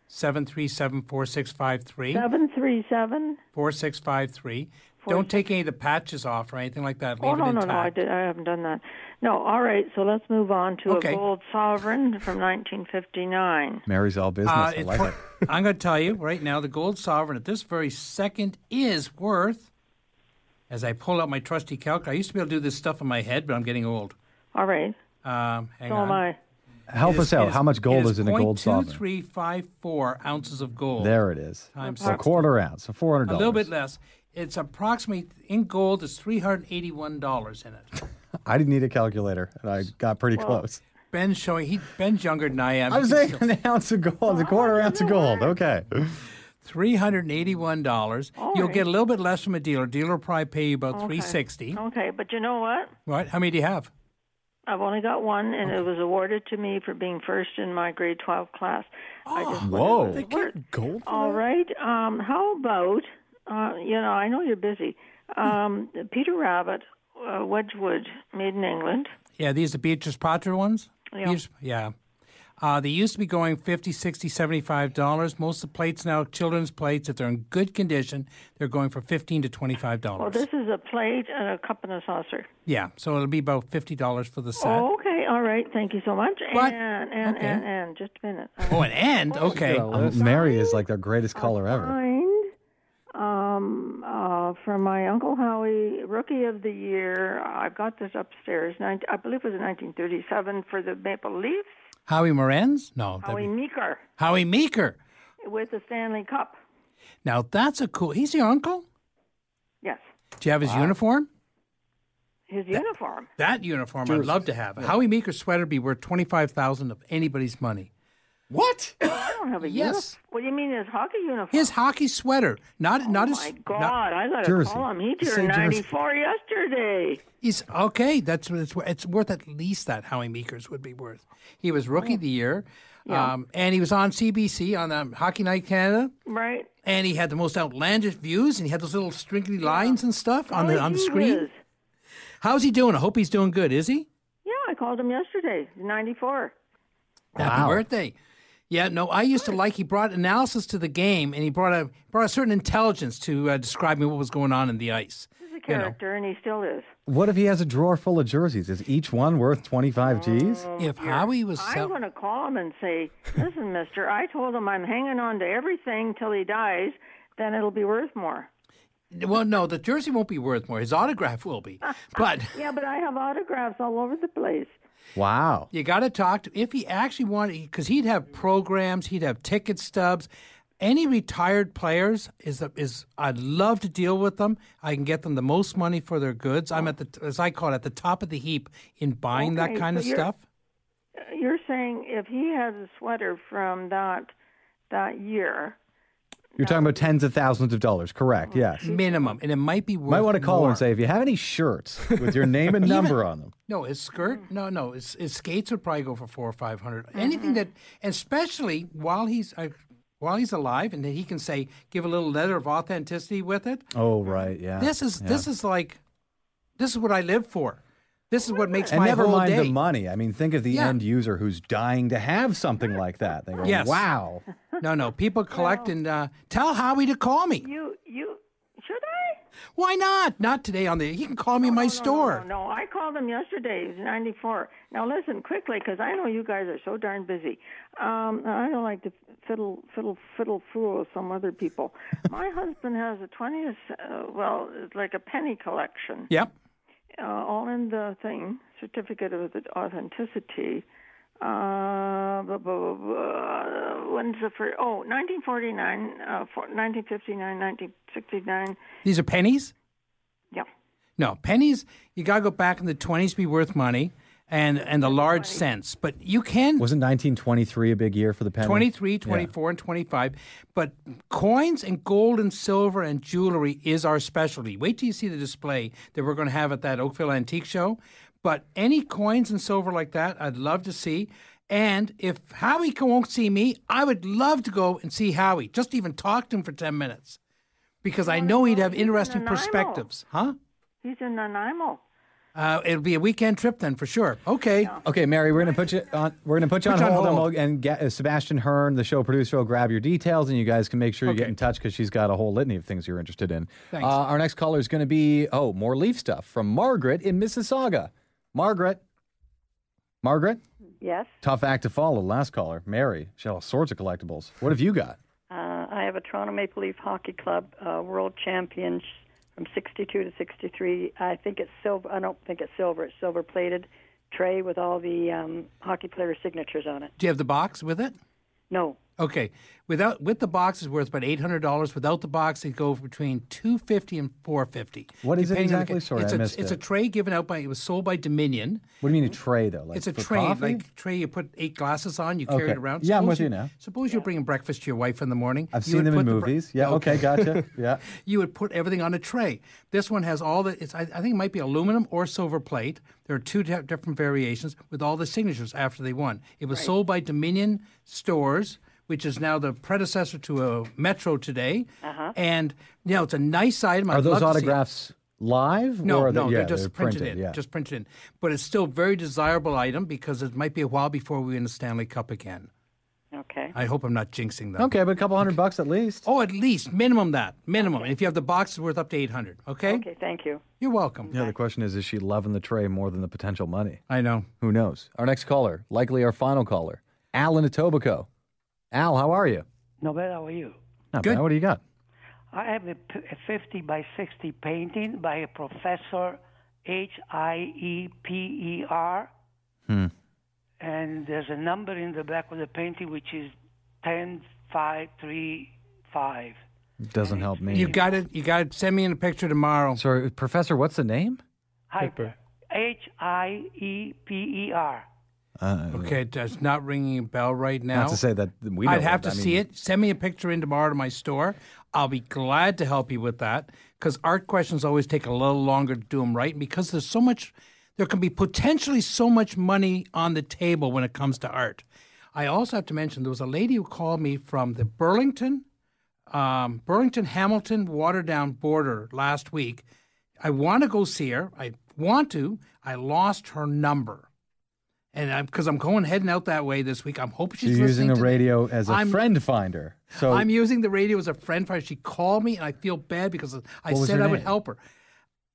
737 4653. Seven three seven. 4653. Don't take any of the patches off or anything like that. Leave Oh no it no intact. no! I did. I haven't done that. No. All right. So let's move on to Okay. a gold sovereign from 1959. Mary's all business. Uh, I it's like por- it. I'm going to tell you right now, the gold sovereign at this very second is worth. As I pull out my trusty calculator, I used to be able to do this stuff in my head, but I'm getting old. All right. Um, hang so on. am I. Help It us out. it How much gold is in a gold sovereign? 0.2354 ounces of gold. There it is. Times So a quarter ounce, so four hundred A little bit less. It's approximately in gold. It's three hundred eighty-one dollars in it. I didn't need a calculator, and I got pretty Well, close. Ben's showing. He Ben's younger than I am. I'm He saying still- an ounce of gold, a quarter ounce of gold. Okay. Three hundred and eighty-one dollars. All You'll right. get a little bit less from a dealer. Dealer will probably pay you about Okay. three sixty. Okay, but you know what? Right? How many do you have? I've only got one, and it was awarded to me for being first in my grade 12 class. I just wondered Whoa. what it was worth. Gold. All right. Um, how about, uh, you know, I know you're busy. Um, Peter Rabbit, uh, Wedgwood, made in England. Yeah, these are Beatrice Potter ones. Yeah. Beatrice- yeah. Uh, they used to be going 50 60 75 dollars. Most of the plates now, children's plates, if they're in good condition, they're going for 15 to 25 dollars. Well, this is a plate and a cup and a saucer. Yeah, so it'll be about fifty dollars for the set. Oh, okay. All right. Thank you so much. But- and, and, okay. and, and, just a minute. Oh, an end. Okay. Um, Mary is like their greatest caller ever. Find um, uh, from my Uncle Howie, Rookie of the Year. I've got this upstairs. 19, I believe it was 1937 for the Maple Leafs. Howie Morenz? No, Howie be- Meeker Howie Meeker. with the Stanley Cup. Now that's a cool. He's your uncle. Yes, Do you have his uniform? his uniform. That uniform, I'd love to have. Howie Meeker's sweater would be worth twenty five thousand of anybody's money. What? I don't have a Yes. uniform. What do you mean his hockey uniform? His hockey sweater, not not his. Oh, my God, not- I got to Jersey. call him. He turned 94 yesterday. He's okay. That's what it's, wor- it's worth at least that Howie Meekers would be worth. He was rookie of the year, Yeah. um, and he was on CBC on um, Hockey Night Canada, Right. and he had the most outlandish views, and he had those little stringly lines and stuff on the Oh, on the screen. is. How's he doing? I hope he's doing good. Is he? Yeah, I called him yesterday. 94. Happy birthday. Yeah, no, I used to like. He brought analysis to the game, and he brought a brought a certain intelligence to uh, describing what was going on in the ice. He's a You know. character, and he still is. What if he has a drawer full of jerseys? Is each one worth 25 G's? If Howie was I'm going to call him and say, "Listen, Mister, I told him I'm hanging on to everything till he dies. Then it'll be worth more." Well, no, the jersey won't be worth more. His autograph will be. But yeah, but I have autographs all over the place. Wow. You got to talk to if he actually wanted because he'd have programs, he'd have ticket stubs. Any retired players is is I'd love to deal with them. I can get them the most money for their goods. I'm at the as I call it at the top of the heap in buying that kind so of you're- stuff. You're saying if he has a sweater from that that year, You're talking about tens of thousands of dollars, correct? Yes. minimum, and it might be worth. Might want to call more. and say if you have any shirts with your name and Even- number on them. No, his skirt. No, no, his, his skates would probably go for four or five hundred. Mm-hmm. Anything that, especially while he's uh, while he's alive, and that he can say give a little letter of authenticity with it. Oh, right, yeah. This is yeah. this is like, this is what I live for. This is what makes and my never whole mind day. the money. I mean, think of the Yeah. end user who's dying to have something like that. They go, Yes. wow. No, no. People collect and uh, tell Howie to call me. you you should I? Why not? Not today on the. He can call me in my store. No, no, I called him yesterday. He was 94. Now listen quickly, because I know you guys are so darn busy. Um, I don't like to fiddle, fiddle, fiddle, fool with some other people. My husband has a 20th, uh, well, it's like a penny collection. Yep. Uh, all in the thing, certificate of authenticity. Uh, blah, blah, blah. When's the first? Oh, 1949, uh, for, 1959, 1969. These are pennies. Yeah. No pennies. You gotta go back in the twenties to be worth money, and and the large cents. But you can Wasn't 1923 a big year for the penny? 23, Yeah. 24, and 25. But coins and gold and silver and jewelry is our specialty. Wait till you see the display that we're going to have at that Oakville Antique Show. But any coins and silver like that, I'd love to see. And if Howie co- won't see me, I would love to go and see Howie. Just even talk to him for 10 minutes. Because I know he'd have interesting Nanaimo. perspectives. Huh? He's in Nanaimo. Uh, it'll be a weekend trip then for sure. Okay. Okay, Mary, we're gonna put you on. We're gonna put you Put on you on hold, and, hold. we'll, and get uh, Sebastian Hearn, the show producer, will grab your details, and you guys can make sure you get in touch because she's got a whole litany of things you're interested in. Thanks. Uh, our next caller is going to be oh more leaf stuff from Margaret in Mississauga. Margaret, Margaret, Yes, tough act to follow. Last caller, Mary. She had all sorts of collectibles. What have you got? uh, I have a Toronto Maple Leaf Hockey Club uh, World Champions from '62 to '63. I think it's silver. I don't think it's silver. It's silver plated tray with all the um, hockey player signatures on it. Do you have the box with it? No, Okay. Without with the box is worth about eight hundred dollars. Without the box, it go between two fifty and four fifty. What is it depending the exactly? Sorry, it's I a, missed It's it. a tray given out by. It was sold by Dominion. What do you mean a tray though? Like it's a for tray, coffee? like tray you put eight glasses on. You carry it around. Yeah, I'm with you now. Suppose you're bringing breakfast to your wife in the morning. I've You seen them in the bre- movies. Yeah. Okay. Gotcha. Yeah. you would put everything on a tray. This one has all the. It's, I, I think it might be aluminum or silver plate. There are two different variations with all the signatures after they won. It was sold by Dominion Stores, which is now the predecessor to a Metro today. Uh-huh. And you know, it's a nice item. Are I'd those love to see it. autographs live? No, or are they- no, yeah, they're just they're printed, printed. in. Yeah. Just printed in. But it's still a very desirable item because it might be a while before we win the Stanley Cup again. okay. I hope I'm not jinxing them. Okay, but a couple hundred bucks at least. Oh, at least minimum that minimum. And if you have the box, it's worth up to eight hundred. Okay. Okay, thank you. You're welcome. Yeah, the question is, is she loving the tray more than the potential money? I know. Who knows? Our next caller, likely our final caller, Alan in Etobicoke. Al, how are you? No bad. How are you? Not bad. What do you got? I have a, p- a 50 by 60 painting by a professor H I E P E R, Hmm. and there's a number in the back of the painting which is 10535. Doesn't help me. You got it. You got to send me in a picture tomorrow. Sorry, Professor, what's the name? Hyper. H I E P E R. Uh, Okay, that's not ringing a bell right now. Not to say that we I'd have it, to I see it. Send me a picture in tomorrow to my store. I'll be glad to help you with that because art questions always take a little longer to do them right. And because there's so much, there can be potentially so much money on the table when it comes to art. I also have to mention there was a lady who called me from the Burlington, um, Burlington Hamilton Waterdown border last week. I want to go see her. I want to. I lost her number. And because I'm, going heading out that way this week, I'm hoping she's You're using to radio as a I'm- friend finder. So I'm using the radio as a friend finder. She called me, and I feel bad because I said I would help her.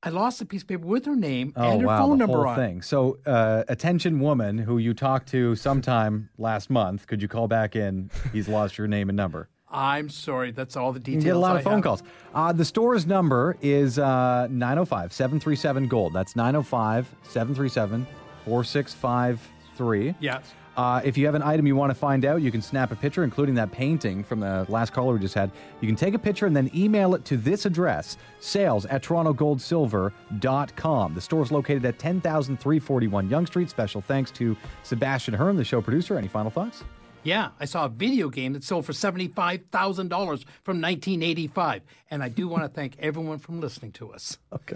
I lost a piece of paper with her name Oh and her wow, phone the number whole on. it. thing. So, uh, attention woman who you talked to sometime last month, could you call back in? He's lost your name and number. I'm sorry. That's all the details. can get a lot I of phone have. calls. Uh, the store's number is uh, 905 737 Gold. That's 905 737 4653. Yes. Uh, if you have an item you want to find out, you can snap a picture, including that painting from the last caller we just had. You can take a picture and then email it to this address sales at torontogoldsilver.com. The store is located at 10341 Yonge Street. Special thanks to Sebastian Hearn, the show producer. Any final thoughts? Yeah, I saw a video game that sold for $75,000 from 1985. And I do want to thank everyone from listening to us. Okay.